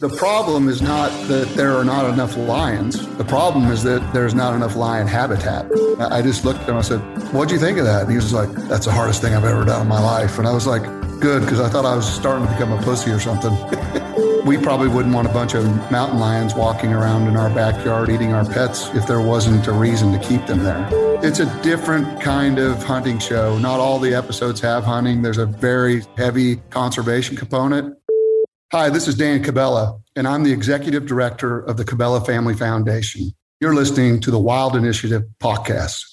The problem is not that there are not enough lions. The problem is that there's not enough lion habitat. I just looked at him. I said, "What'd you think of that?" And he was like, "That's the hardest thing I've ever done in my life." And I was like, "Good," because I thought I was starting to become a pussy or something. we probably wouldn't want a bunch of mountain lions walking around in our backyard eating our pets if there wasn't a reason to keep them there. It's a different kind of hunting show. Not all the episodes have hunting. There's a very heavy conservation component. Hi, this is Dan Cabela, and I'm the executive director of the Cabela Family Foundation. You're listening to the Wild Initiative podcast.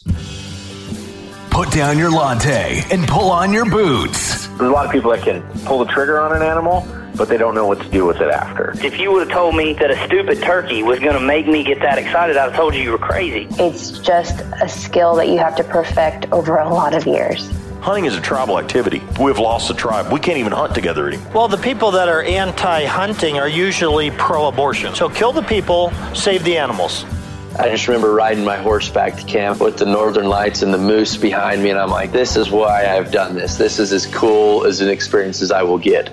Put down your latte and pull on your boots. There's a lot of people that can pull the trigger on an animal, but they don't know what to do with it after. If you would have told me that a stupid turkey was going to make me get that excited, I'd have told you you were crazy. It's just a skill that you have to perfect over a lot of years. Hunting is a tribal activity. We've lost the tribe. We can't even hunt together anymore. Well, the people that are anti hunting are usually pro abortion. So kill the people, save the animals. I just remember riding my horse back to camp with the northern lights and the moose behind me, and I'm like, this is why I've done this. This is as cool as an experience as I will get.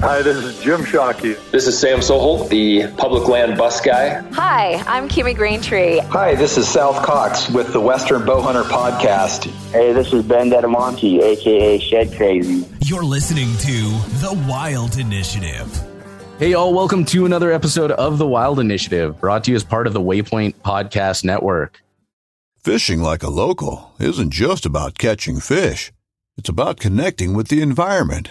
Hi, this is Jim Shockey. This is Sam Soholt, the public land bus guy. Hi, I'm Kimmy Greentree. Hi, this is South Cox with the Western Bowhunter Podcast. Hey, this is Ben Dedamonte, aka Shed Crazy. You're listening to The Wild Initiative. Hey, all, welcome to another episode of The Wild Initiative, brought to you as part of the Waypoint Podcast Network. Fishing like a local isn't just about catching fish, it's about connecting with the environment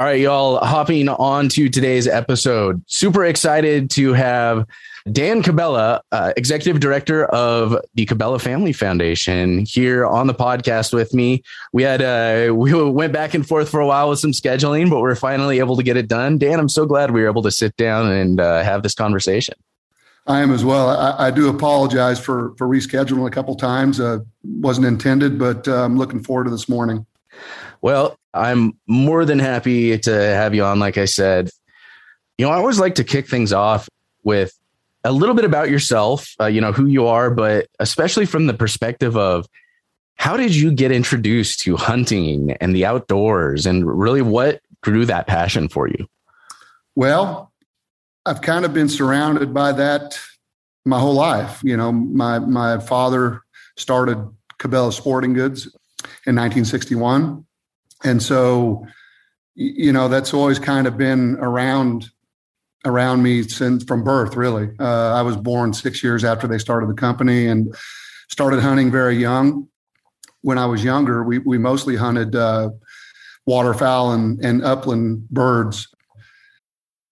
All right, y'all, hopping on to today's episode. Super excited to have Dan Cabela, uh, executive director of the Cabela Family Foundation, here on the podcast with me. We had uh, we went back and forth for a while with some scheduling, but we're finally able to get it done. Dan, I'm so glad we were able to sit down and uh, have this conversation. I am as well. I, I, do apologize for for rescheduling a couple times. Uh, wasn't intended, but uh, I'm looking forward to this morning. Well, I'm more than happy to have you on. Like I said, you know, I always like to kick things off with a little bit about yourself, uh, you know, who you are, but especially from the perspective of how did you get introduced to hunting and the outdoors and really what grew that passion for you? Well, I've kind of been surrounded by that my whole life. You know, my my father started Cabela Sporting Goods in 1961. And so, you know, that's always kind of been around around me since from birth. Really, uh, I was born six years after they started the company and started hunting very young. When I was younger, we we mostly hunted uh, waterfowl and, and upland birds.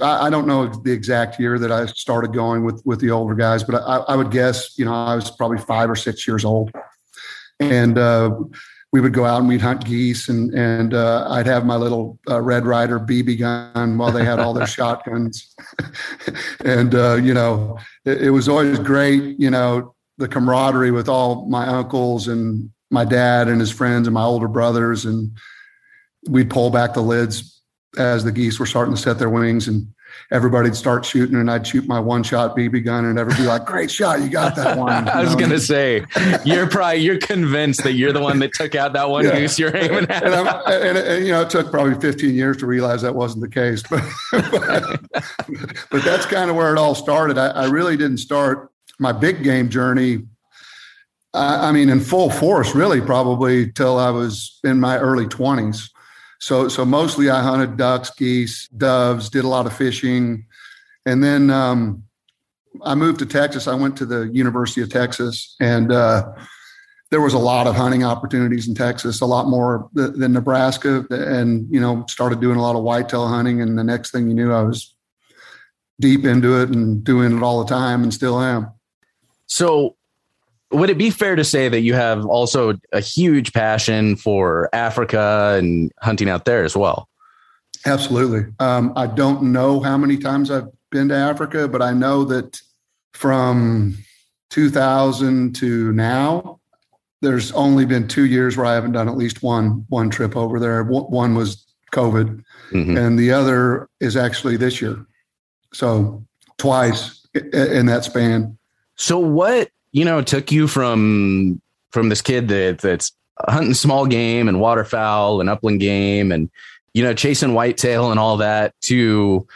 I, I, don't know the exact year that I started going with with the older guys, but I, I would guess, you know, I was probably five or six years old, and uh, we would go out and we'd hunt geese, and and uh, I'd have my little uh, Red Ryder BB gun while they had all their shotguns, and uh, you know, it, it was always great, you know, the camaraderie with all my uncles and my dad and his friends and my older brothers, and we'd pull back the lids as the geese were starting to set their wings and everybody'd start shooting and I'd shoot my one shot BB gun and everybody be like, great shot. You got that one. I was going to say, you're probably, you're convinced that you're the one that took out that one yeah. goose you're aiming at. And, and, and, you know, it took probably 15 years to realize that wasn't the case, but, but, but that's kind of where it all started. I, I really didn't start my big game journey. I, I mean, in full force, really, probably till I was in my early 20s so so mostly I hunted ducks, geese, doves, did a lot of fishing, and then um, I moved to Texas. I went to the University of Texas, and uh, there was a lot of hunting opportunities in Texas, a lot more th- than Nebraska, and you know started doing a lot of whitetail hunting. And the next thing you knew, I was deep into it and doing it all the time, and still am. So would it be fair to say that you have also a huge passion for Africa and hunting out there as well? Absolutely. Um, I don't know how many times I've been to Africa, but I know that from 2000 to now, there's only been two years where I haven't done at least one one trip over there. One was COVID, mm-hmm. and the other is actually this year. So twice in that span. So what you know, took you from from this kid that that's hunting small game and waterfowl and upland game and you know chasing whitetail and all that to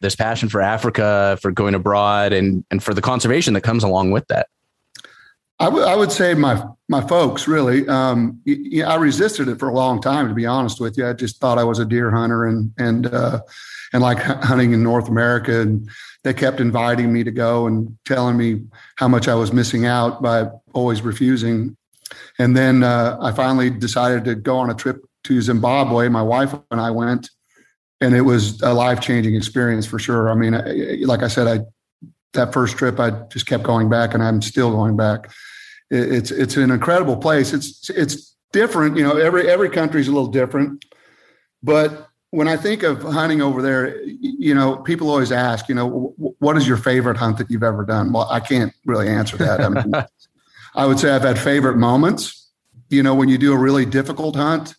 this passion for Africa, for going abroad, and and for the conservation that comes along with that. I, w- I would say my my folks really. Um, resisted it for a long time, to be honest with you. I just thought I was a deer hunter and and uh, and like hunting in North America and they kept inviting me to go and telling me how much I was missing out by always refusing. And then uh, I finally decided to go on a trip to Zimbabwe. My wife and I went, and it was a life changing experience for sure. I mean, like I said, I that first trip I just kept going back, and I'm still going back. It's it's an incredible place. It's it's different. You know, every every country is a little different, but when I think of hunting over there, you know, people always ask, you know, what is your favorite hunt that you've ever done? Well, I can't really answer that. I, mean, I would say I've had favorite moments. You know, when you do a really difficult hunt,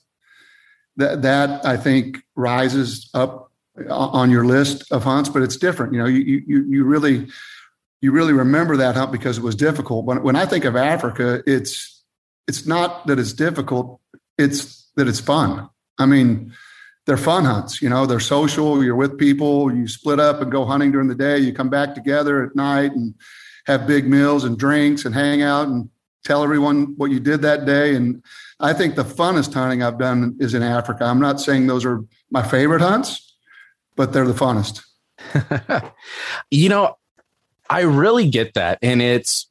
that that I think rises up on your list of hunts, but it's different. You know, you you you really you really remember that hunt because it was difficult. When when I think of Africa, it's it's not that it's difficult; it's that it's fun. I mean they're fun hunts. You know, they're social. You're with people. You split up and go hunting during the day. You come back together at night and have big meals and drinks and hang out and tell everyone what you did that day. And I think the funnest hunting I've done is in Africa. I'm not saying those are my favorite hunts, but they're the funnest. you know, I really get that, and it's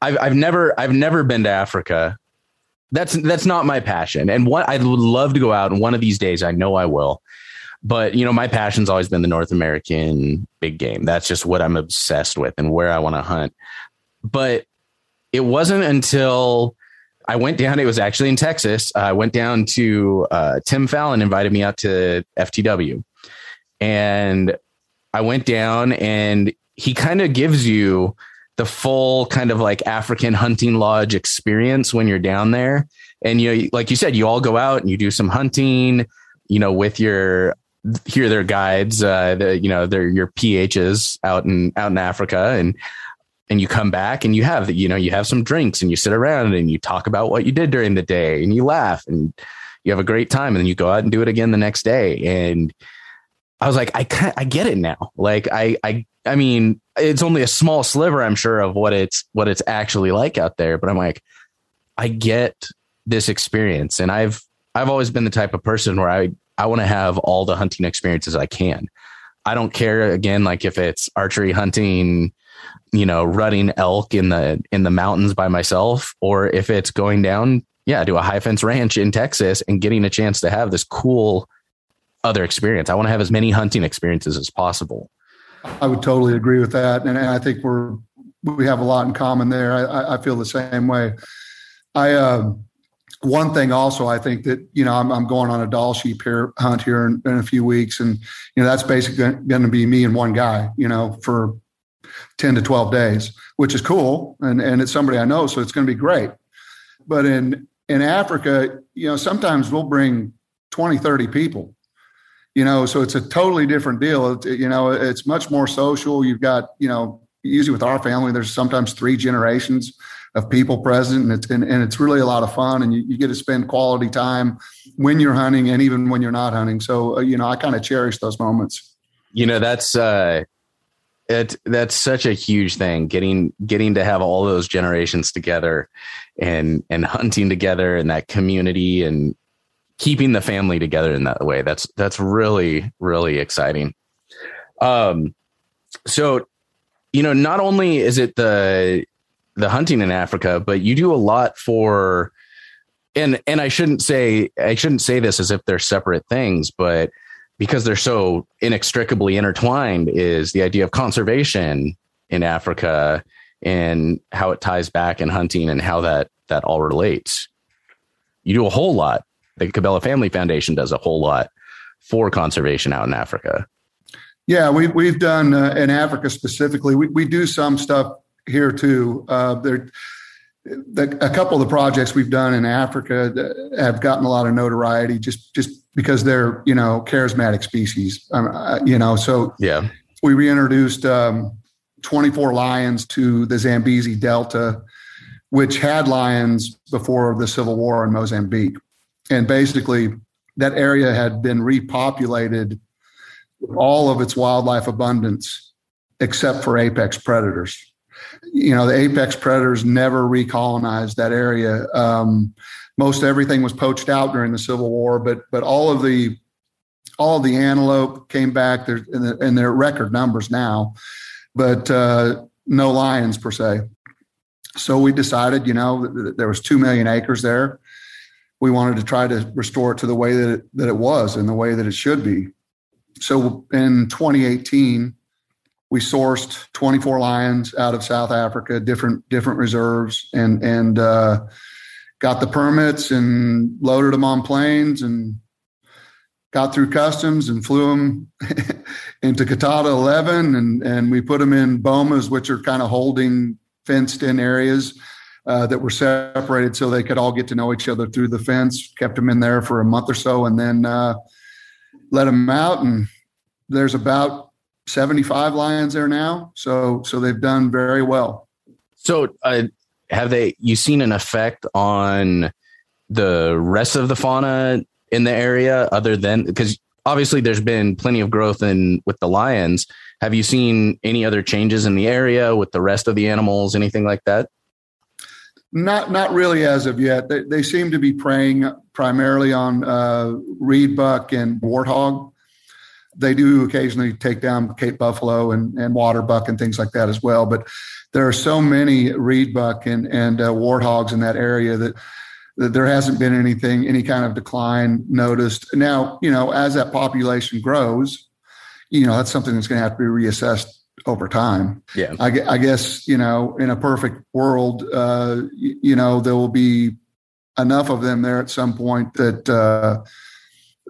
I've I've never I've never been to Africa, that's that's not my passion. And what I would love to go out and one of these days I know I will. But you know, my passion's always been the North American big game. That's just what I'm obsessed with and where I want to hunt. But it wasn't until I went down. It was actually in Texas. I went down to uh, Tim Fallon invited me out to FTW, and I went down, and he kind of gives you the full kind of like African hunting lodge experience when you're down there. And you know, like you said, you all go out and you do some hunting, you know, with your here their guides, uh, the, you know, they're your PHs out in out in Africa, and and you come back and you have you know you have some drinks and you sit around and you talk about what you did during the day and you laugh and you have a great time. And then you go out and do it again the next day. And I was like I I get it now like I I I mean, it's only a small sliver, I'm sure, of what it's what it's actually like out there. But I'm like, I get this experience, and I've I've always been the type of person where I I want to have all the hunting experiences I can. I don't care again, like if it's archery hunting, you know, running elk in the in the mountains by myself, or if it's going down, yeah, to a high fence ranch in Texas and getting a chance to have this cool other experience. I want to have as many hunting experiences as possible. I would totally agree with that, and I think we're we have a lot in common there. I, I feel the same way. I uh, one thing also I think that you know I'm, I'm going on a Dall sheep here hunt here in, in, a few weeks, and you know that's basically going to be me and one guy, you know, for ten to twelve days, which is cool, and and it's somebody I know, so it's going to be great. But in in Africa, you know, sometimes we'll bring 20, 30 people, you know, so it's a totally different deal. It, you know, it's much more social. You've got, you know, usually with our family, there's sometimes three generations of people present and it's, and, and it's really a lot of fun and you, you, get to spend quality time when you're hunting and even when you're not hunting. So, uh, you know, I kind of cherish those moments. You know, that's, uh, it, that's such a huge thing getting getting to have all those generations together and and hunting together and that community and keeping the family together in that way that's that's really really exciting um so you know not only is it the the hunting in africa but you do a lot for and and i shouldn't say i shouldn't say this as if they're separate things but because they're so inextricably intertwined is the idea of conservation in Africa and how it ties back in hunting and how that that all relates. You do a whole lot. The Cabela Family Foundation does a whole lot for conservation out in Africa. Yeah, we, we've done uh, in Africa specifically. We, we do some stuff here too. Uh, there, the, a couple of the projects we've done in Africa have gotten a lot of notoriety just just because they're you know charismatic species. Um, uh, you know, so yeah, we reintroduced um, 24 lions to the Zambezi Delta, which had lions before the Civil War in Mozambique, and basically that area had been repopulated, all of its wildlife abundance, except for apex predators you know, the apex predators never recolonized that area. Um, most everything was poached out during the Civil War, but but all of the all of the antelope came back. They're in, the, in their record numbers now, but uh, no lions per se. So we decided, you know, there was two million acres there. We wanted to try to restore it to the way that it, that it was and the way that it should be. So in 2018, we sourced 24 lions out of South Africa, different different reserves, and and uh, got the permits and loaded them on planes and got through customs and flew them into Coutada 11, and and we put them in bomas, which are kind of holding fenced in areas. Uh, that were separated so they could all get to know each other through the fence. Kept them in there for a month or so, and then uh, let them out. And there's about 75 lions there now. So so they've done very well. So uh, have they you seen an effect on the rest of the fauna in the area other than because obviously there's been plenty of growth in with the lions. Have you seen any other changes in the area with the rest of the animals, anything like that? Not not really as of yet. They, they seem to be preying primarily on uh, reed buck and warthog they do occasionally take down Cape buffalo and, and water buck and things like that as well. But there are so many reed buck and, and uh, warthogs in that area that, that there hasn't been anything, any kind of decline noticed. Now, you know, as that population grows, you know, that's something that's going to have to be reassessed over time. Yeah. I, I guess, you know, in a perfect world, uh, you, you know, there will be enough of them there at some point that, uh,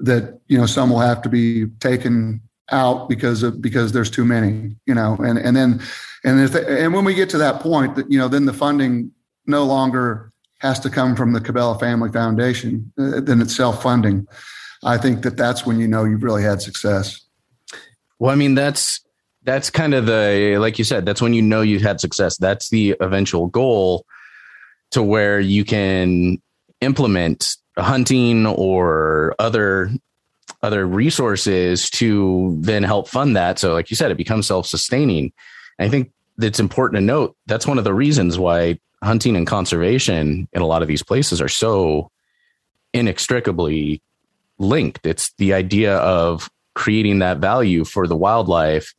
that you know some will have to be taken out because of because there's too many you know and and then and if they, and when we get to that point that you know then the funding no longer has to come from the Cabela Family Foundation uh, then it's self-funding I think that that's when you know you've really had success well I mean that's that's kind of the like you said that's when you know you've had success that's the eventual goal to where you can implement hunting or other other resources to then help fund that. So, like you said, it becomes self sustaining. I think it's important to note that's one of the reasons why hunting and conservation in a lot of these places are so inextricably linked. It's the idea of creating that value for the wildlife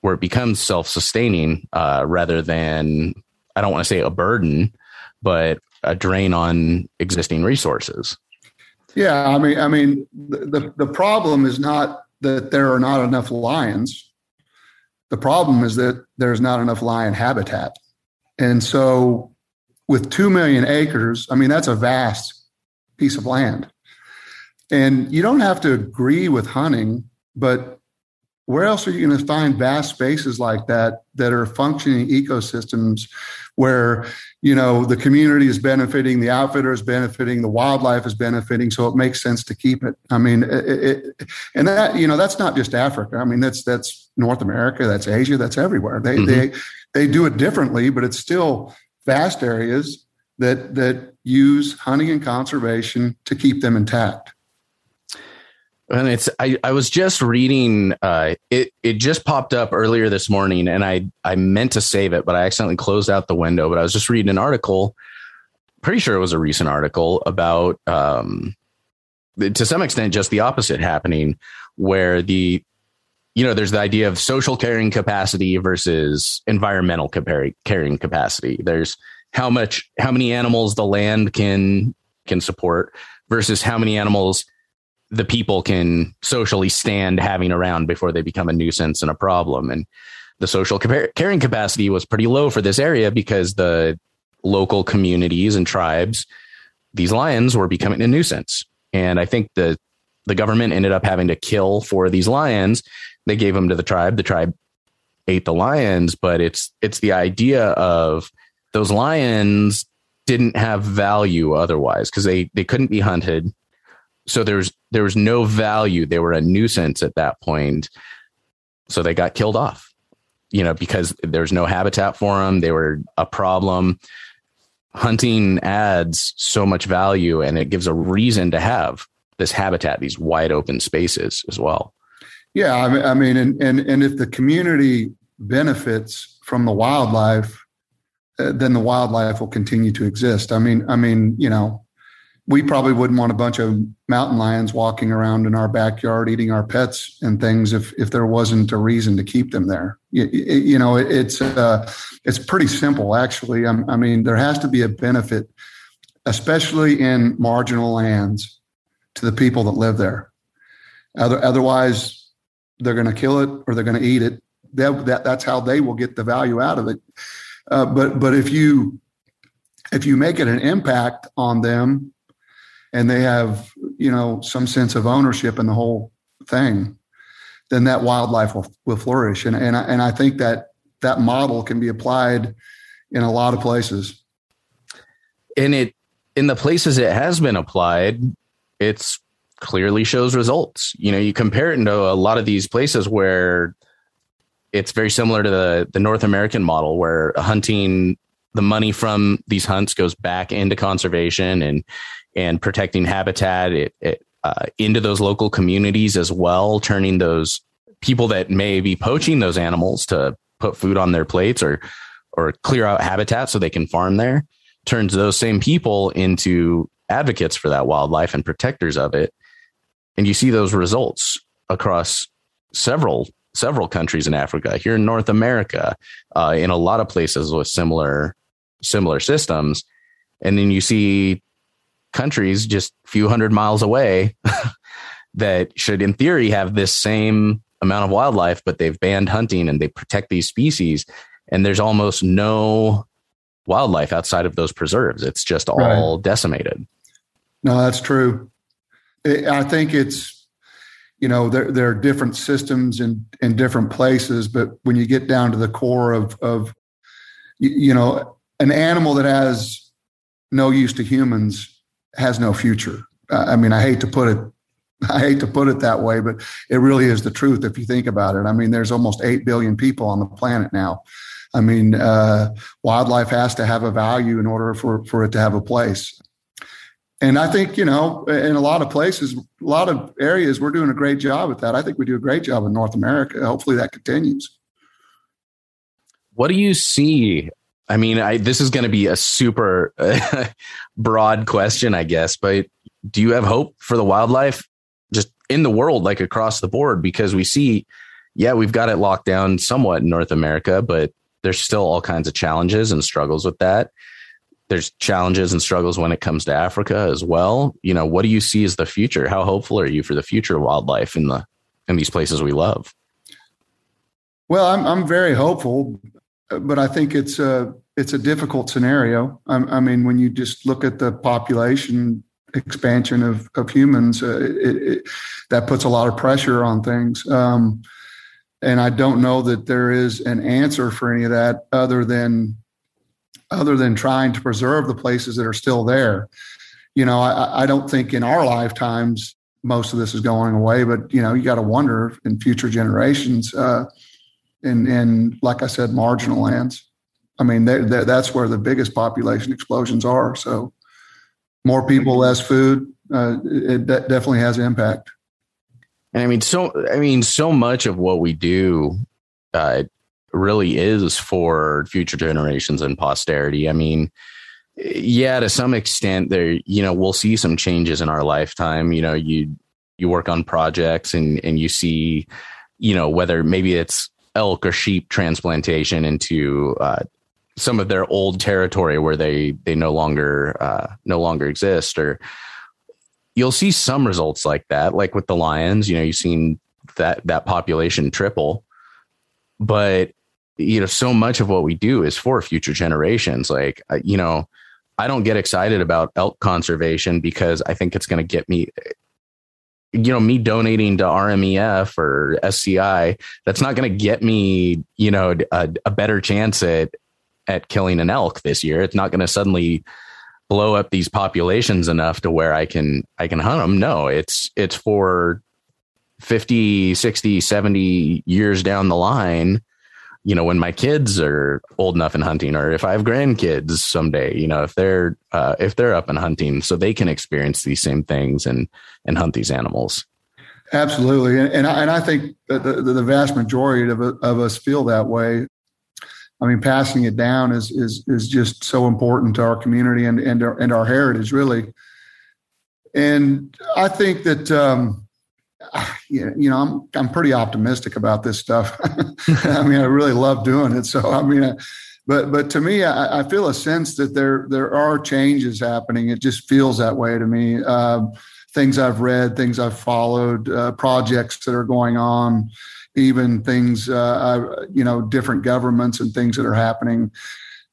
where it becomes self sustaining uh, rather than, I don't want to say a burden, but a drain on existing resources. Yeah, I mean, I mean, the the problem is not that there are not enough lions. The problem is that there's not enough lion habitat, and so with two million acres, I mean, that's a vast piece of land, and you don't have to agree with hunting, but where else are you going to find vast spaces like that that are functioning ecosystems where you know the community is benefiting the outfitter is benefiting the wildlife is benefiting so it makes sense to keep it? I mean it, it, and that you know that's not just africa. I mean that's that's north america that's asia that's everywhere. They mm-hmm. they they do it differently but it's still vast areas that that use hunting and conservation to keep them intact and it's I, I was just reading uh it it just popped up earlier this morning and I I meant to save it, but I accidentally closed out the window. But I was just reading an article, pretty sure it was a recent article about um to some extent just the opposite happening, where the you know, there's the idea of social carrying capacity versus environmental carrying capacity. There's how much how many animals the land can can support versus how many animals the people can socially stand having around before they become a nuisance and a problem. And the social carrying capacity was pretty low for this area because the local communities and tribes, these lions were becoming a nuisance. And I think the the government ended up having to kill for these lions. They gave them to the tribe. The tribe ate the lions, but it's it's the idea of those lions didn't have value otherwise because they they couldn't be hunted so there's there was no value. They were a nuisance at that point. So they got killed off, you know, because there's no habitat for them. They were a problem. Hunting adds so much value and it gives a reason to have this habitat, these wide open spaces as well. Yeah. I mean, I mean and, and, and if the community benefits from the wildlife, uh, then the wildlife will continue to exist. I mean, I mean, you know, we probably wouldn't want a bunch of mountain lions walking around in our backyard eating our pets and things if if there wasn't a reason to keep them there. You, you know, it, it's uh, it's pretty simple actually. I, I mean, there has to be a benefit, especially in marginal lands, to the people that live there. Other, otherwise, they're going to kill it or they're going to eat it. That, that that's how they will get the value out of it. Uh, but but if you if you make it an impact on them and they have you know some sense of ownership in the whole thing then that wildlife will, will flourish. And and I, and I think that that model can be applied in a lot of places. And it in the places it has been applied it's clearly shows results. You know you compare it to a lot of these places where it's very similar to the the North American model where hunting the money from these hunts goes back into conservation and and protecting habitat it, it, uh, into those local communities as well, turning those people that may be poaching those animals to put food on their plates or or clear out habitat so they can farm there, turns those same people into advocates for that wildlife and protectors of it. And you see those results across several several countries in Africa, here in North America, uh, in a lot of places with similar similar systems. And then you see countries just a few hundred miles away that should, in theory, have this same amount of wildlife, but they've banned hunting and they protect these species. And there's almost no wildlife outside of those preserves. It's just all right. decimated. No, that's true. I think it's, you know, there, there are different systems in, in different places, but when you get down to the core of, of, you know, an animal that has no use to humans has no future. I mean, I hate to put it I hate to put it that way, but it really is the truth if you think about it. I mean, there's almost 8 billion people on the planet now. I mean, uh, wildlife has to have a value in order for, for it to have a place. And I think, you know, in a lot of places, a lot of areas, we're doing a great job at that. I think we do a great job in North America. Hopefully that continues. What do you see I mean, I, this is going to be a super broad question, I guess, but do you have hope for the wildlife just in the world, like across the board? Because we see, yeah, we've got it locked down somewhat in North America, but there's still all kinds of challenges and struggles with that. there's challenges and struggles when it comes to Africa as well. You know, what do you see as the future? How hopeful are you for the future of wildlife in the in these places we love? Well, I'm I'm very hopeful, but I think it's a it's a difficult scenario. I, I mean, when you just look at the population expansion of of humans, uh, it, it, that puts a lot of pressure on things. Um, and I don't know that there is an answer for any of that other than other than trying to preserve the places that are still there. You know, I, I don't think in our lifetimes most of this is going away, but you know, you got to wonder in future generations, uh, in in like I said, marginal lands. I mean, they're, they're, that's where the biggest population explosions are. So, more people, less food. Uh, it de- definitely has an impact. And I mean, so I mean, so much of what we do uh, really is for future generations and posterity. I mean, yeah, to some extent, there you know we'll see some changes in our lifetime. You know, you you work on projects and and you see, you know, whether maybe it's elk or sheep transplantation into uh, some of their old territory where they they no longer uh, no longer exist or you'll see some results like that, like with the Lions. You know, you've seen that that population triple, but you know, so much of what we do is for future generations. Like, you know, I don't get excited about elk conservation because I think it's going to get me. You know, me donating to RMEF or SCI, that's not going to get me, you know, a, a better chance at at killing an elk this year. It's not going to suddenly blow up these populations enough to where I can I can hunt them. No, it's it's for 50, 60, 70 years down the line, you know, when my kids are old enough in hunting or if I have grandkids someday, you know, if they're uh, if they're up and hunting so they can experience these same things and and hunt these animals. Absolutely. And, and I, and I think the, the vast majority of, of us feel that way. I mean, passing it down is is is just so important to our community and and our, and our heritage, really. And I think that um, you know I'm I'm pretty optimistic about this stuff. I mean, I really love doing it. So I mean, uh, but but to me, I, I, feel a sense that there there are changes happening. It just feels that way to me. Um, things I've read, things I've followed, uh, projects that are going on even things, uh, you know, different governments and things that are happening.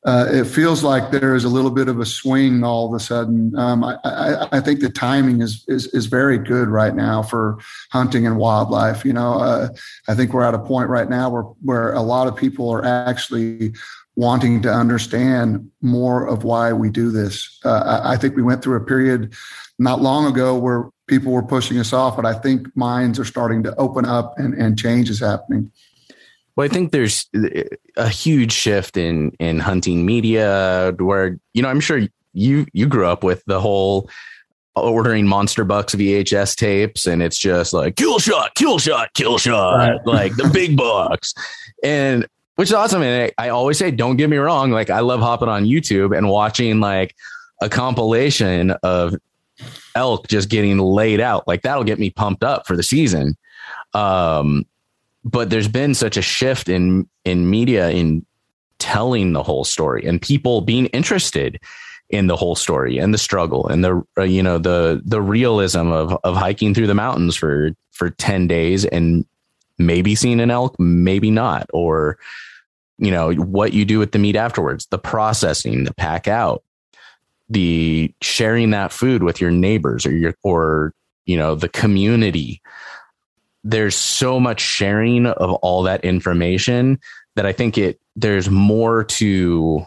Uh, it feels like there is a little bit of a swing all of a sudden. Um, I, I, I, think the timing is, is, is very good right now for hunting and wildlife. You know, uh, I think we're at a point right now where where a lot of people are actually wanting to understand more of why we do this. Uh, I, I think we went through a period not long ago where people were pushing us off, but I think minds are starting to open up and, and change is happening. Well, I think there's a huge shift in in hunting media where you know I'm sure you you grew up with the whole ordering monster bucks VHS tapes and it's just like kill shot, kill shot, kill shot, right. like the big bucks, and which is awesome. And I, I always say, don't get me wrong, like I love hopping on YouTube and watching like a compilation of elk just getting laid out. Like that'll get me pumped up for the season. Um, but there's been such a shift in in media in telling the whole story and people being interested in the whole story and the struggle and the uh, you know the the realism of of hiking through the mountains for for 10 days and maybe seeing an elk maybe not or you know what you do with the meat afterwards the processing the pack out the sharing that food with your neighbors or your or you know the community there's so much sharing of all that information that i think it there's more to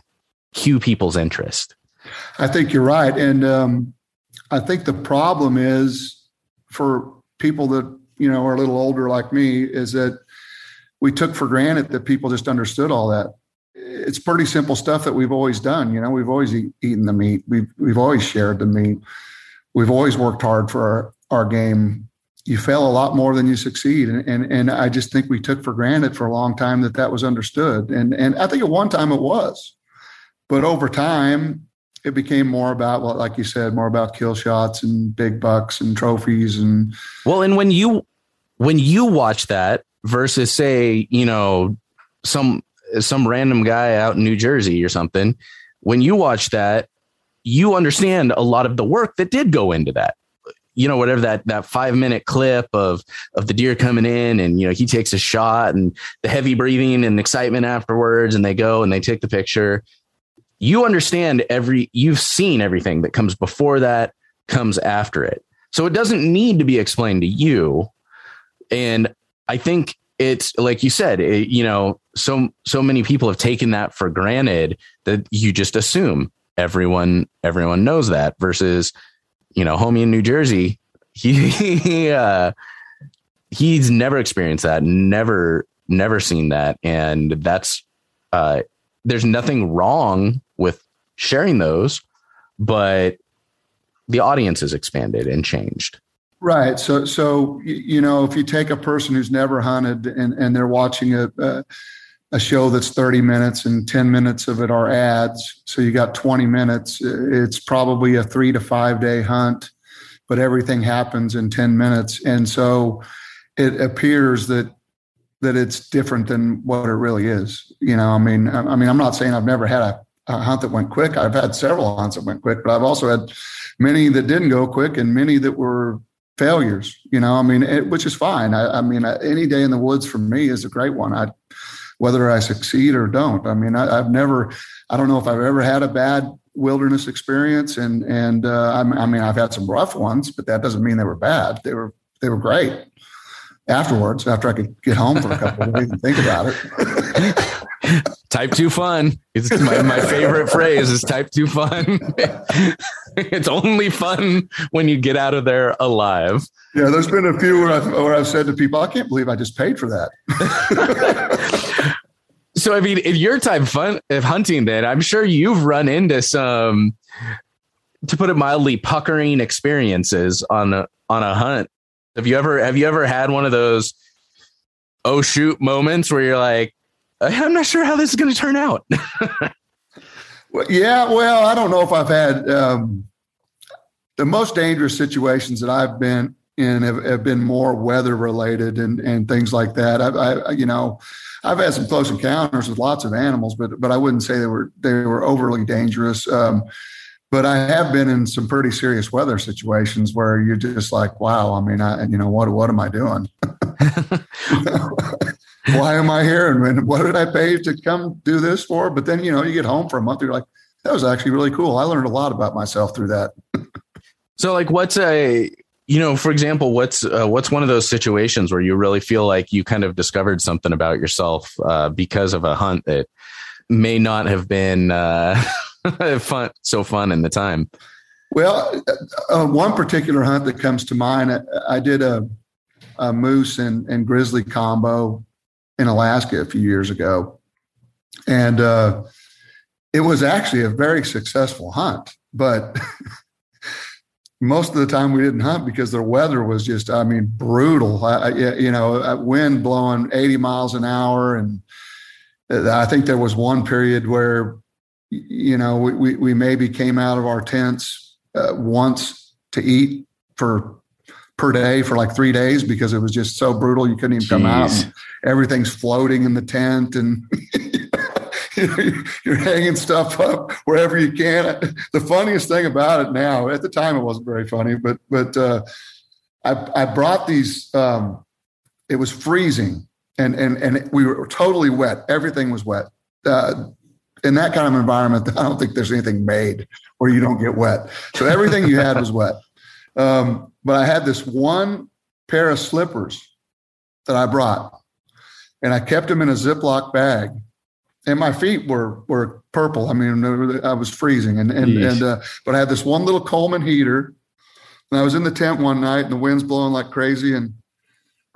cue people's interest i think you're right and um, i think the problem is for people that you know are a little older like me is that we took for granted that people just understood all that it's pretty simple stuff that we've always done. You know, we've always eat, eaten the meat. We've we've always shared the meat. We've always worked hard for our, our game. You fail a lot more than you succeed, and, and and I just think we took for granted for a long time that that was understood. And and I think at one time it was, but over time it became more about well, like you said, more about kill shots and big bucks and trophies and well. And when you when you watch that versus say you know some some random guy out in New Jersey or something, when you watch that, you understand a lot of the work that did go into that you know whatever that that five minute clip of of the deer coming in and you know he takes a shot and the heavy breathing and excitement afterwards and they go and they take the picture. You understand every you've seen everything that comes before that comes after it. So it doesn't need to be explained to you. And i think it's like you said it, you know so so many people have taken that for granted that you just assume everyone everyone knows that versus you know, homie in New Jersey, he, he uh, he's never experienced that, never, never seen that. And that's, uh, there's nothing wrong with sharing those, but the audience has expanded and changed. Right. So, so you know, if you take a person who's never hunted and and they're watching a, a a show that's 30 minutes and 10 minutes of it are ads. So you got 20 minutes. It's probably a three to five day hunt, but everything happens in 10 minutes. And so it appears that that it's different than what it really is. You know, I mean, I mean, I'm not saying I've never had a, a hunt that went quick. I've had several hunts that went quick, but I've also had many that didn't go quick and many that were failures. You know, I mean, it, which is fine. I, I mean, any day in the woods for me is a great one. I whether I succeed or don't. I mean, I, have never, I don't know if I've ever had a bad wilderness experience, and and uh, I, I mean, I've had some rough ones, but that doesn't mean they were bad. They were they were great. Afterwards, after I could get home for a couple of days and think about it. type two fun. It's my, my favorite phrase is type two fun. it's only fun when you get out of there alive. Yeah, there's been a few where I've, where I've said to people, I can't believe I just paid for that. so, I mean, if your type fun of hunting, then I'm sure you've run into some, to put it mildly, puckering experiences on a, on a hunt. Have you ever have you ever had one of those oh shoot moments where you're like, I'm not sure how this is going to turn out? well, yeah, well, I don't know if I've had um, the most dangerous situations that I've been in have, have been more weather related and, and things like that. I, I, you know, I've had some close encounters with lots of animals, but but I wouldn't say they were they were overly dangerous. Um, but I have been in some pretty serious weather situations where you're just like, wow. I mean, I you know what what am I doing? Why am I here? And what did I pay to come do this for? But then you know you get home for a month, you're like, that was actually really cool. I learned a lot about myself through that. so, like, what's a you know, for example, what's uh, what's one of those situations where you really feel like you kind of discovered something about yourself uh, because of a hunt that may not have been uh, fun, so fun in the time? Well, uh, one particular hunt that comes to mind, I, I did a, a, moose and, and grizzly combo in Alaska a few years ago, and uh, it was actually a very successful hunt, but. most of the time we didn't hunt because the weather was just, I mean, brutal. I, you know, wind blowing 80 miles an hour. And I think there was one period where, you know, we, we, we maybe came out of our tents uh, once to eat for per day for like three days because it was just so brutal. You couldn't even Jeez. come out. Everything's floating in the tent and you know, you're hanging stuff up wherever you can. The funniest thing about it now, at the time, it wasn't very funny, but but uh, I, I brought these. Um, it was freezing, and and and we were totally wet. Everything was wet. Uh, in that kind of environment, I don't think there's anything made where you don't get wet. So everything you had was wet. Um, but I had this one pair of slippers that I brought, and I kept them in a Ziploc bag and my feet were were purple. I mean, I was freezing, and and and uh, but I had this one little Coleman heater, and I was in the tent one night, and the wind's blowing like crazy, and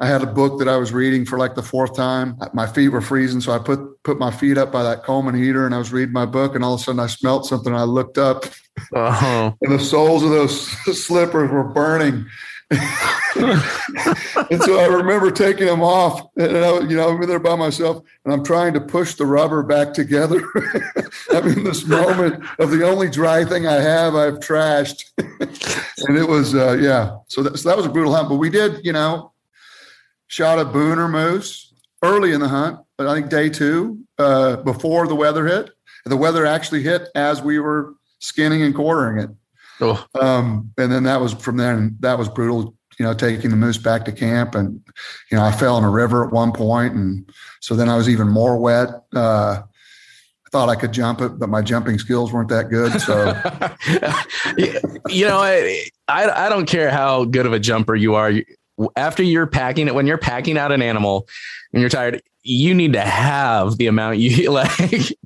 I had a book that I was reading for like the fourth time. My feet were freezing, so I put put my feet up by that Coleman heater, and I was reading my book, and all of a sudden I smelt something. I looked up, uh-huh. and the soles of those slippers were burning, and so I remember taking them off, and I, you know, I'm in there by myself, and I'm trying to push the rubber back together. I'm in this moment of the only dry thing I have, I've trashed, and it was, uh, yeah. So that, so that was a brutal hunt, but we did, you know, shot a booner moose early in the hunt. but I think day two, uh, before the weather hit. The weather actually hit as we were skinning and quartering it. Oh. Um, and then that was from then that was brutal. You know, taking the moose back to camp, and you know, I fell in a river at one point, and so then I was even more wet. Uh, I thought I could jump it, but my jumping skills weren't that good. So, you know, I, I I don't care how good of a jumper you are. After you're packing it, when you're packing out an animal and you're tired, you need to have the amount you like.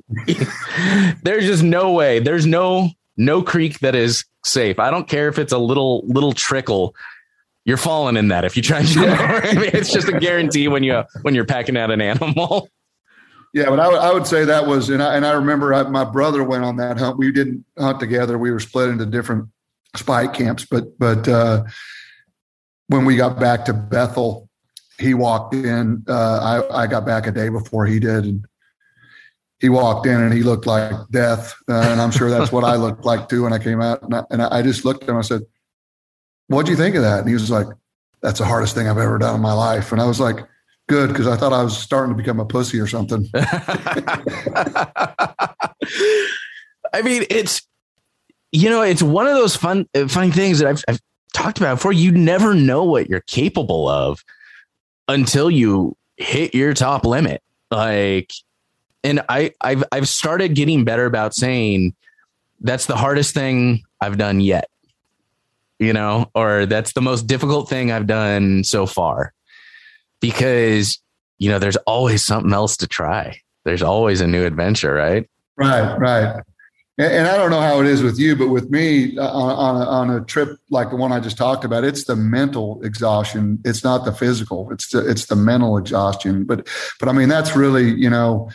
there's just no way. There's no no creek that is safe. I don't care if it's a little little trickle. You're falling in that if you try jump. I mean, it's just a guarantee when you when you're packing out an animal. Yeah, but I, w- I would say that was, and I, and I remember I, my brother went on that hunt. We didn't hunt together. We were split into different spike camps. But but uh, when we got back to Bethel, he walked in. Uh, I I got back a day before he did, and he walked in and he looked like death. Uh, and I'm sure that's what I looked like too when I came out. And I, and I just looked at him. I said, "What'd you think of that?" And he was like, "That's the hardest thing I've ever done in my life." And I was like good because I thought I was starting to become a pussy or something. I mean, it's you know, it's one of those fun fun things that I've, I've talked about before. You never know what you're capable of until you hit your top limit. Like, and I I've I've started getting better about saying that's the hardest thing I've done yet. You know, or that's the most difficult thing I've done so far because you know there's always something else to try there's always a new adventure right right right and, i don't know how it is with you but with me uh, on, on, a, on a trip like the one i just talked about it's the mental exhaustion. It's not the physical. It's the it's the mental exhaustion. But but i mean that's really you know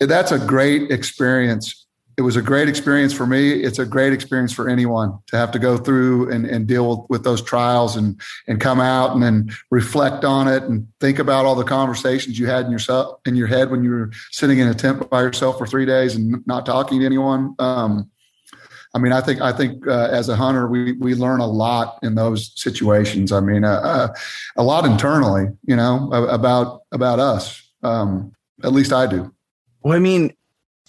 that's a great experience it was a great experience for me. It's a great experience for anyone to have to go through and, and deal with, with those trials and and come out and then reflect on it and think about all the conversations you had in yourself in your head when you were sitting in a tent by yourself for three days and not talking to anyone. Um, I mean, I think I think uh, as a hunter, we we learn a lot in those situations. I mean, uh, uh, a lot internally, you know, about about us. Um, at least I do. Well, I mean,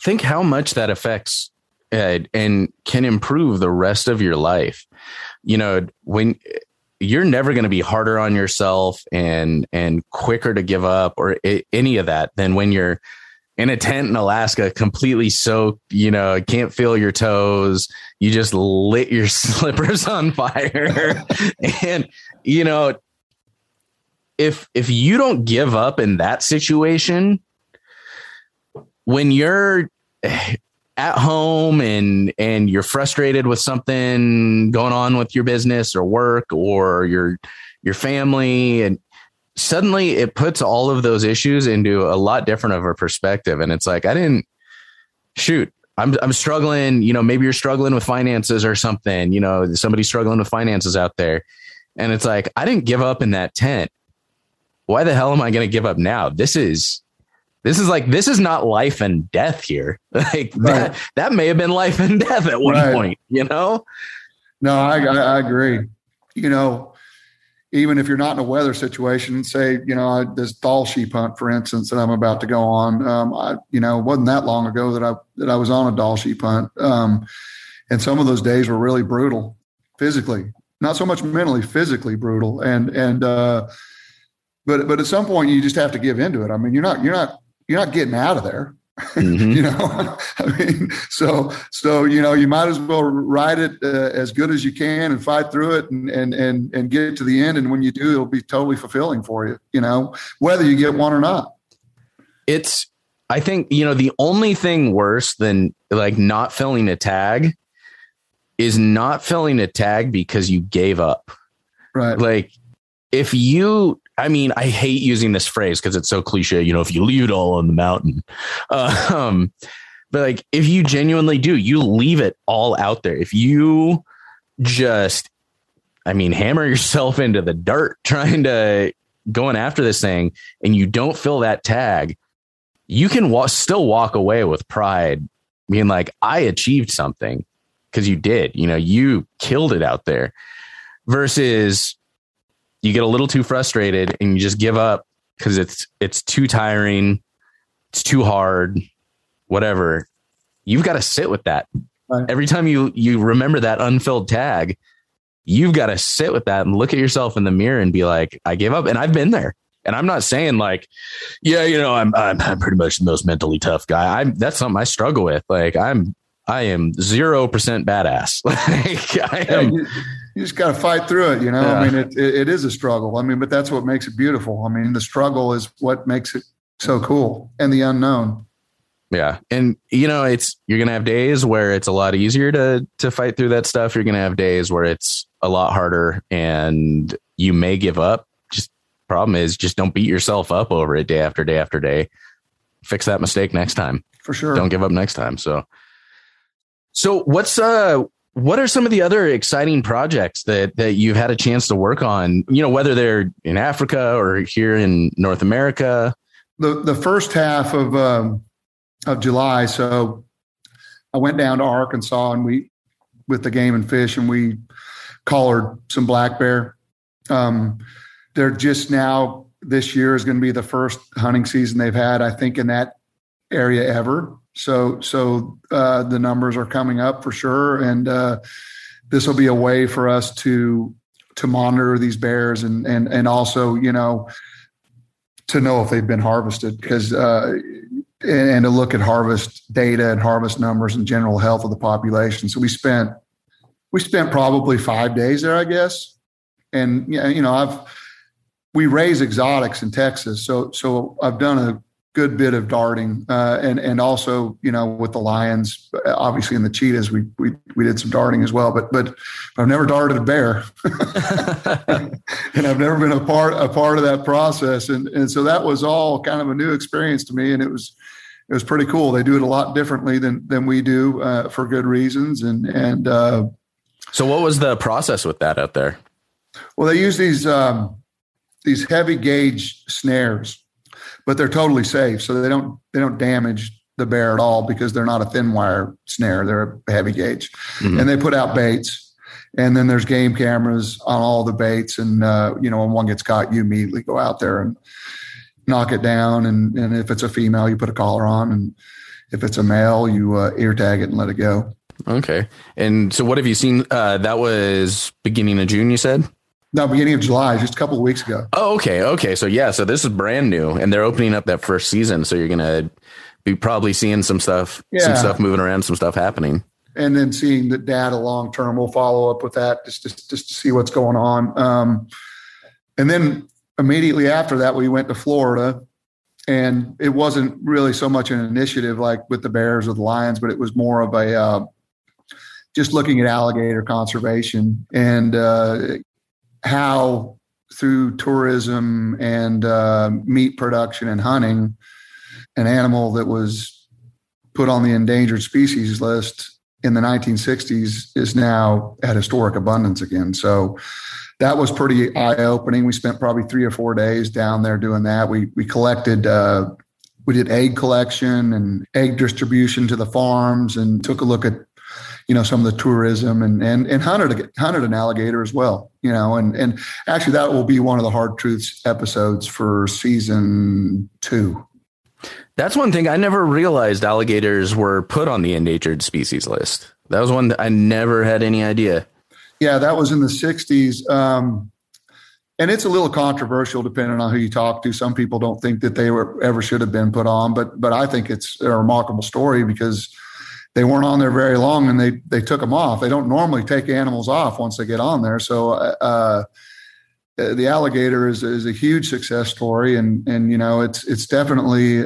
think how much that affects Ed, and can improve the rest of your life. You know, when you're never going to be harder on yourself and and quicker to give up or any of that than when you're in a tent in Alaska, completely soaked, you know, can't feel your toes. You just lit your slippers on fire. and, you know, if if you don't give up in that situation, when you're at home and and you're frustrated with something going on with your business or work or your your family and suddenly it puts all of those issues into a lot different of a perspective and it's like I didn't shoot I'm I'm struggling, you know, maybe you're struggling with finances or something, you know, somebody's struggling with finances out there. And it's like I didn't give up in that tent. Why the hell am I going to give up now? This is this is like this is not life and death here. Like right. that that may have been life and death at one right. point, you know? No, I, I agree. You know, even if you're not in a weather situation, say, you know, this Dall sheep hunt, for instance, that I'm about to go on, um, I, you know, it wasn't that long ago that I, that I was on a Dall sheep hunt. Um, and some of those days were really brutal physically, not so much mentally, physically brutal. And, and, uh, but, but at some point you just have to give into it. I mean, you're not, you're not, you're not getting out of there. Mm-hmm. you know, I mean, so so you know, you might as well ride it uh, as good as you can and fight through it and and and and get to the end. And when you do, it'll be totally fulfilling for you. You know, whether you get one or not. It's. I think you know the only thing worse than like not filling a tag is not filling a tag because you gave up. Right. Like if you I mean, I hate using this phrase because it's so cliche. You know, if you leave it all on the mountain, uh, um, but like if you genuinely do, you leave it all out there. If you just, I mean, hammer yourself into the dirt trying to going after this thing, and you don't fill that tag, you can wa- still walk away with pride, being like, I achieved something because you did. You know, you killed it out there. Versus you get a little too frustrated and you just give up because it's it's too tiring, it's too hard, whatever. You've got to sit with that right. every time you you remember that unfilled tag, you've got to sit with that and look at yourself in the mirror and be like, I gave up. And I've been there. And I'm not saying like, yeah, you know, I'm I'm, I'm pretty much the most mentally tough guy. I'm that's something I struggle with. Like I'm I am zero percent badass. like I am. You, just got to fight through it. You know, yeah. I mean, it, it, it is a struggle. I mean, but that's what makes it beautiful. I mean, the struggle is what makes it so cool, and the unknown. Yeah, and you know, it's you're gonna have days where it's a lot easier to to fight through that stuff. You're gonna have days where it's a lot harder, and you may give up. Just problem is, just don't beat yourself up over it day after day after day. Fix that mistake next time. For sure. Don't give up next time. So, so what's uh what are some of the other exciting projects that that you've had a chance to work on? You know, whether they're in Africa or here in North America. The the first half of um, of July. So I went down to Arkansas and we, with the game and fish, and we collared some black bear. Um, they're just now this year is going to be the first hunting season they've had, I think, in that area ever. So, so uh, the numbers are coming up for sure, and uh, this will be a way for us to to monitor these bears and and and also, you know, to know if they've been harvested because uh, and, and to look at harvest data and harvest numbers and general health of the population. So we spent we spent probably five days there, I guess. And you know, I've we raise exotics in Texas, so so I've done a good bit of darting, uh, and and also you know with the lions, obviously in the cheetahs, we we we did some darting as well. But but I've never darted a bear, and I've never been a part a part of that process, and and so that was all kind of a new experience to me, and it was it was pretty cool. They do it a lot differently than than we do uh, for good reasons. And and uh, so, what was the process with that out there? Well, they use these um, these heavy gauge snares, but they're totally safe. So they don't they don't damage the bear at all because they're not a thin wire snare; they're a heavy gauge. Mm-hmm. And they put out baits, and then there's game cameras on all the baits. And uh, you know, when one gets caught, you immediately go out there and knock it down. And, and if it's a female, you put a collar on. And if it's a male, you uh, ear tag it and let it go. Okay. And so what have you seen? Uh, that was beginning of June, you said? No, beginning of July, just a couple of weeks ago. Oh, okay. Okay. So yeah, so this is brand new and they're opening up that first season. So you're going to be probably seeing some stuff, yeah. some stuff moving around, some stuff happening. And then seeing the data long term, we'll follow up with that just, just, just to see what's going on. Um, and then immediately after that, we went to Florida, and it wasn't really so much an initiative like with the Bears or the Lions, but it was more of a uh, just looking at alligator conservation and uh, how through tourism and uh, meat production and hunting, an animal that was put on the endangered species list in the 1960s is now at historic abundance again. So that was pretty eye opening. We spent probably three or four days down there doing that. We we collected. Uh, we did egg collection and egg distribution to the farms, and took a look at, you know, some of the tourism and and and hunted hunted an alligator as well. You know, and and actually that will be one of the hard truths episodes for season two. That's one thing I never realized alligators were put on the endangered species list. That was one that I never had any idea. Yeah, that was in the 60s. Um, and it's a little controversial depending on who you talk to. Some people don't think that they were ever should have been put on, but but I think it's a remarkable story because they weren't on there very long and they they took them off. They don't normally take animals off once they get on there. So uh, the alligator is is a huge success story, and and you know it's it's definitely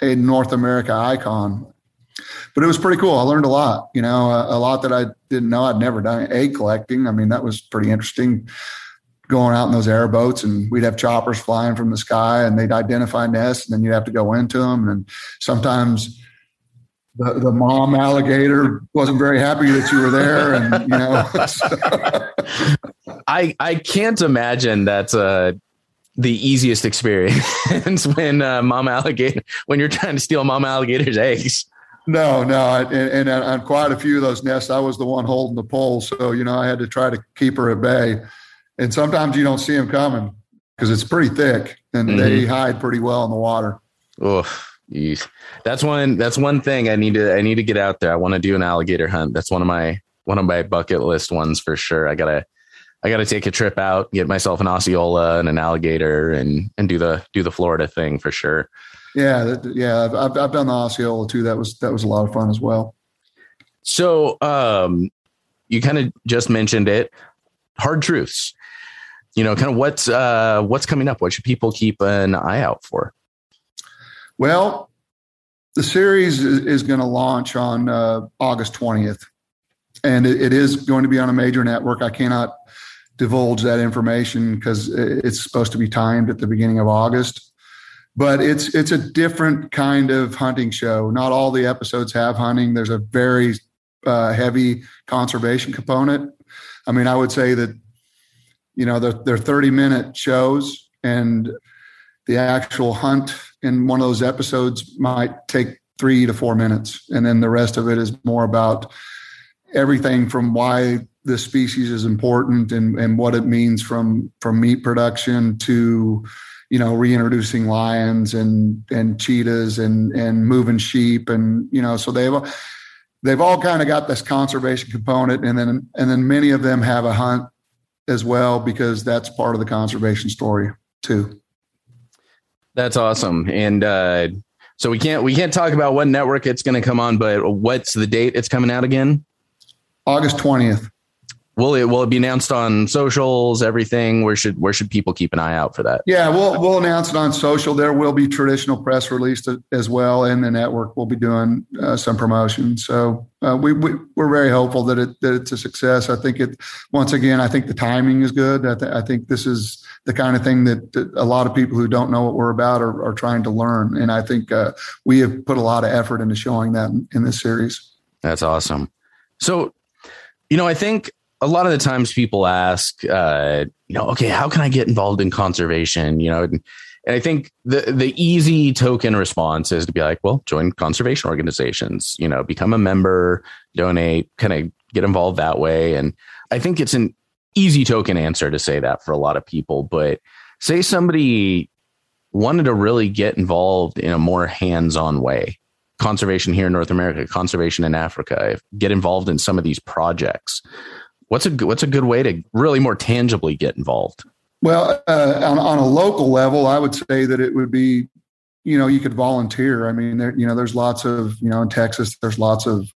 a North America icon but it was pretty cool. I learned a lot, you know, a, a, lot that I didn't know. I'd never done egg collecting. I mean, that was pretty interesting going out in those airboats and we'd have choppers flying from the sky and they'd identify nests and then you'd have to go into them. And sometimes the, the mom alligator wasn't very happy that you were there. And, you know, I, I can't imagine that's uh the easiest experience when uh, mom alligator when you're trying to steal mom alligator's eggs. No, no, and, and, on quite a few of those nests, I was the one holding the pole, so you know I had to try to keep her at bay. And sometimes you don't see them coming because it's pretty thick, and mm-hmm. they hide pretty well in the water. Oof. Yeesh. That's one. That's one thing I need to. I need to get out there. I want to do an alligator hunt. That's one of my one of my bucket list ones for sure. I gotta. I gotta take a trip out, get myself an Osceola and an alligator, and and do the do the Florida thing for sure. Yeah, that, yeah. I've, I've I've done the Osceola too. That was that was a lot of fun as well. So, um, you kind of just mentioned it. Hard truths. You know, kind of what's uh what's coming up. What should people keep an eye out for? Well, the series is, going to launch on uh, August 20th, and it, it is going to be on a major network. I cannot divulge that information because it's supposed to be timed at the beginning of August. But it's it's a different kind of hunting show. Not all the episodes have hunting. There's a very uh, heavy conservation component. I mean, I would say that you know they're, they're 30 minute shows, and the actual hunt in one of those episodes might take three to four minutes. And then the rest of it is more about everything from why the species is important and, and what it means from, from meat production to, you know, reintroducing lions and, and cheetahs and, and moving sheep. And, you know, so they've, they've all kind of got this conservation component. And then, and then many of them have a hunt as well, because that's part of the conservation story too. That's awesome. And uh, so we can't we can't talk about what network it's going to come on, but what's the date it's coming out again? August twentieth. Will it will it be announced on socials? Everything. Where should where should people keep an eye out for that? Yeah, we'll we'll announce it on social. There will be traditional press release as well, and the network will be doing uh, some promotion. So uh, we, we are very hopeful that it that it's a success. I think it once again. I think the timing is good. I, th- I think this is the kind of thing that, that, a lot of people who don't know what we're about are, are trying to learn. And I think uh, we have put a lot of effort into showing that in, in this series. That's awesome. So, you know, I think a lot of the times people ask, uh, you know, okay, how can I get involved in conservation? You know, and, I think the the easy token response is to be like, well, join conservation organizations. You know, become a member, donate, kind of get involved that way. And I think it's an easy token answer to say that for a lot of people. But say somebody wanted to really get involved in a more hands on way, conservation here in North America, conservation in Africa, get involved in some of these projects. What's a what's a good way to really more tangibly get involved? Well, uh, on, on a local level, I would say that it would be, you know, you could volunteer. I mean, there, you know, there's lots of, you know, in Texas, there's lots of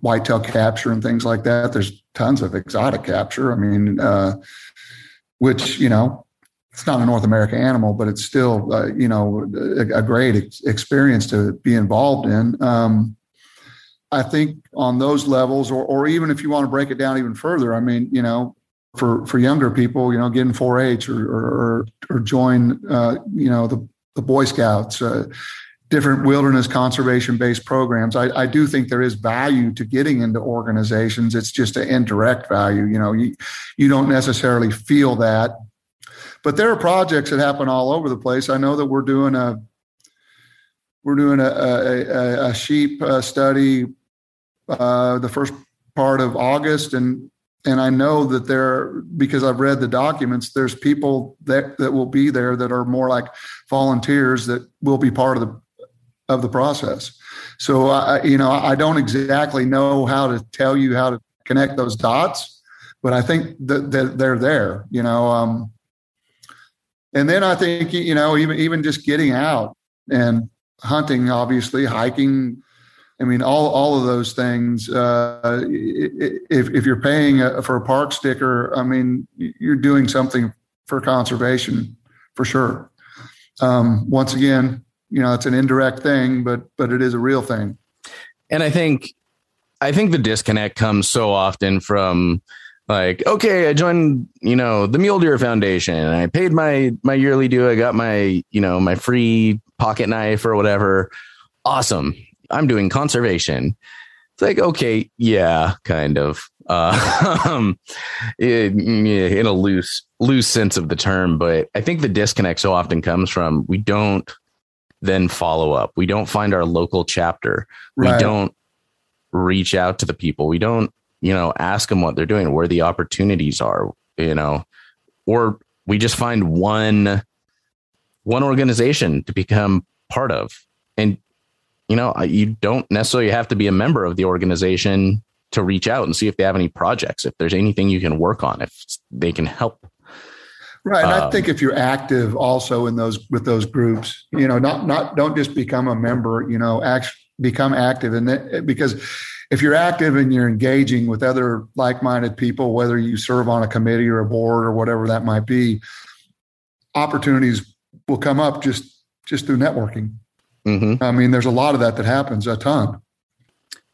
whitetail capture and things like that. There's tons of exotic capture. I mean, uh, which you know, it's not a North America animal, but it's still uh, you know a, a great ex- experience to be involved in. Um, I think on those levels, or or even if you want to break it down even further, I mean, you know, for for younger people, you know, getting 4-H or or, or join, uh, you know, the the Boy Scouts. Uh, different wilderness conservation based programs. I, I, do think there is value to getting into organizations. It's just an indirect value. You know, you, you don't necessarily feel that. But there are projects that happen all over the place. I know that we're doing a we're doing a, a, a sheep uh, study uh, the first part of August, and and I know that there because I've read the documents. There's people that that will be there that are more like volunteers that will be part of the of the process. So I, you know, I don't exactly know how to tell you how to connect those dots, but I think that, that they're there. You know, um, and then I think you know even even just getting out and hunting, obviously hiking. I mean, all all of those things. Uh, if if you're paying for a park sticker, I mean, you're doing something for conservation for sure. Um, once again, you know it's an indirect thing but but it is a real thing. And i think i think the disconnect comes so often from like okay i joined you know the mule deer foundation and i paid my my yearly due. I got my you know my free pocket knife or whatever. Awesome. I'm doing conservation. It's like okay yeah kind of. Uh, in, a loose loose sense of the term but i think the disconnect so often comes from we don't then follow up. We don't find our local chapter. Right. We don't reach out to the people. We don't, you know, ask them what they're doing, where the opportunities are, you know, or we just find one one organization to become part of. and you know, you don't necessarily have to be a member of the organization to reach out and see if they have any projects, if there's anything you can work on, if they can help. Right. And um, I think if you're active also in those with those groups, you know, not not don't just become a member, you know, act, become active in it because if you're active and you're engaging with other like-minded people, whether you serve on a committee or a board or whatever that might be, opportunities will come up just just through networking. Mm-hmm. I mean, there's a lot of that that happens, a ton.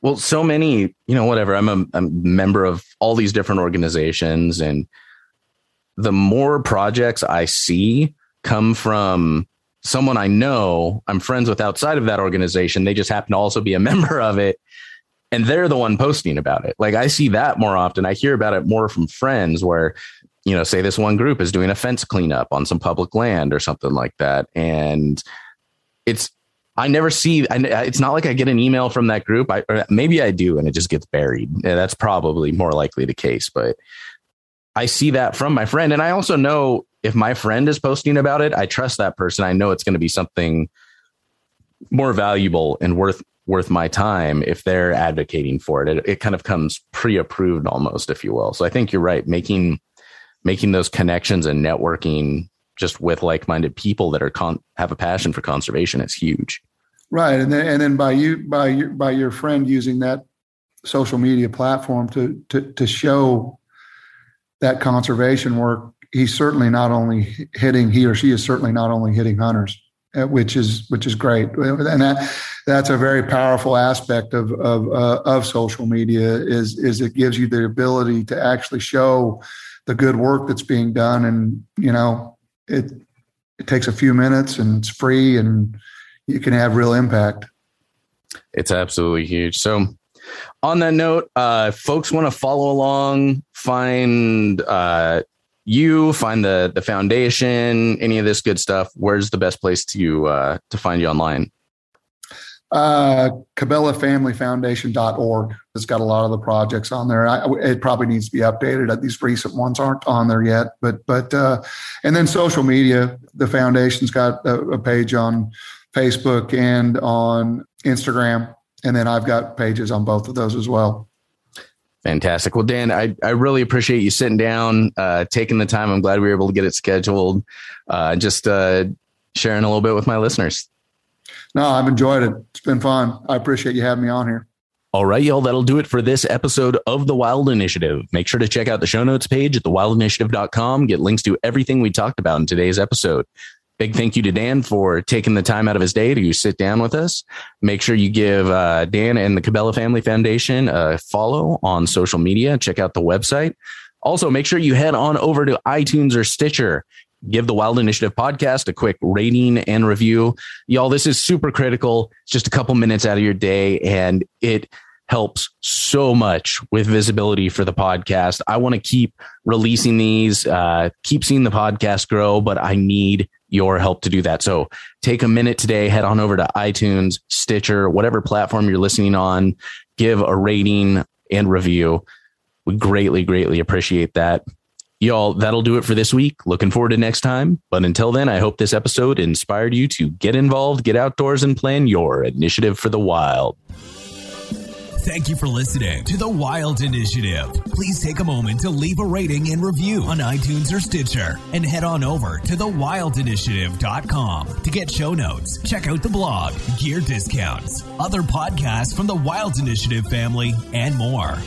Well, so many, you know, whatever. I'm a, a member of all these different organizations, and the more projects I see come from someone I know, I'm friends with outside of that organization. They just happen to also be a member of it. And they're the one posting about it. Like I see that more often. I hear about it more from friends where, you know, say this one group is doing a fence cleanup on some public land or something like that. And it's I never see. It's not like I get an email from that group. I maybe I do, and it just gets buried. That's probably more likely the case. But I see that from my friend, and I also know if my friend is posting about it, I trust that person. I know it's going to be something more valuable and worth worth my time if they're advocating for it. It, it kind of comes pre-approved almost, if you will. So I think you're right. Making making those connections and networking just with like-minded people that are con- have a passion for conservation is huge. Right, and then and then by you by your by your friend using that social media platform to to to show that conservation work, he's certainly not only hitting he or she is certainly not only hitting hunters, uh, which is which is great, and that that's a very powerful aspect of of uh, of social media is is it gives you the ability to actually show the good work that's being done, and you know it it takes a few minutes and it's free and you can have real impact. It's absolutely huge. So, on that note, uh, folks want to follow along, find uh, you, find the the foundation, any of this good stuff. Where's the best place to uh, to find you online? Uh, CabelaFamilyFoundation.org. It's got a lot of the projects on there. I, it probably needs to be updated. These recent ones aren't on there yet, but but uh, and then social media. The foundation's got a, a page on Facebook and on Instagram. And then I've got pages on both of those as well. Fantastic. Well, Dan, I, I really appreciate you sitting down, uh, taking the time. I'm glad we were able to get it scheduled. Uh, just uh, sharing a little bit with my listeners. No, I've enjoyed it. It's been fun. I appreciate you having me on here. All right, y'all. That'll do it for this episode of The Wild Initiative. Make sure to check out the show notes page at thewildinitiative.com. Get links to everything we talked about in today's episode. Big thank you to Dan for taking the time out of his day to sit down with us. Make sure you give uh, Dan and the Cabela Family Foundation a follow on social media. Check out the website. Also, make sure you head on over to iTunes or Stitcher. Give the Wild Initiative podcast a quick rating and review. Y'all, this is super critical. It's just a couple minutes out of your day, and it helps so much with visibility for the podcast. I want to keep releasing these, uh, keep seeing the podcast grow, but I need your help to do that. So take a minute today, head on over to iTunes, Stitcher, whatever platform you're listening on, give a rating and review. We greatly, greatly appreciate that. Y'all, that'll do it for this week. Looking forward to next time. But until then, I hope this episode inspired you to get involved, get outdoors, and plan your initiative for the wild. Thank you for listening to the Wild Initiative. Please take a moment to leave a rating and review on iTunes or Stitcher and head on over to thewildinitiative.com to get show notes, check out the blog, gear discounts, other podcasts from the Wild Initiative family, and more.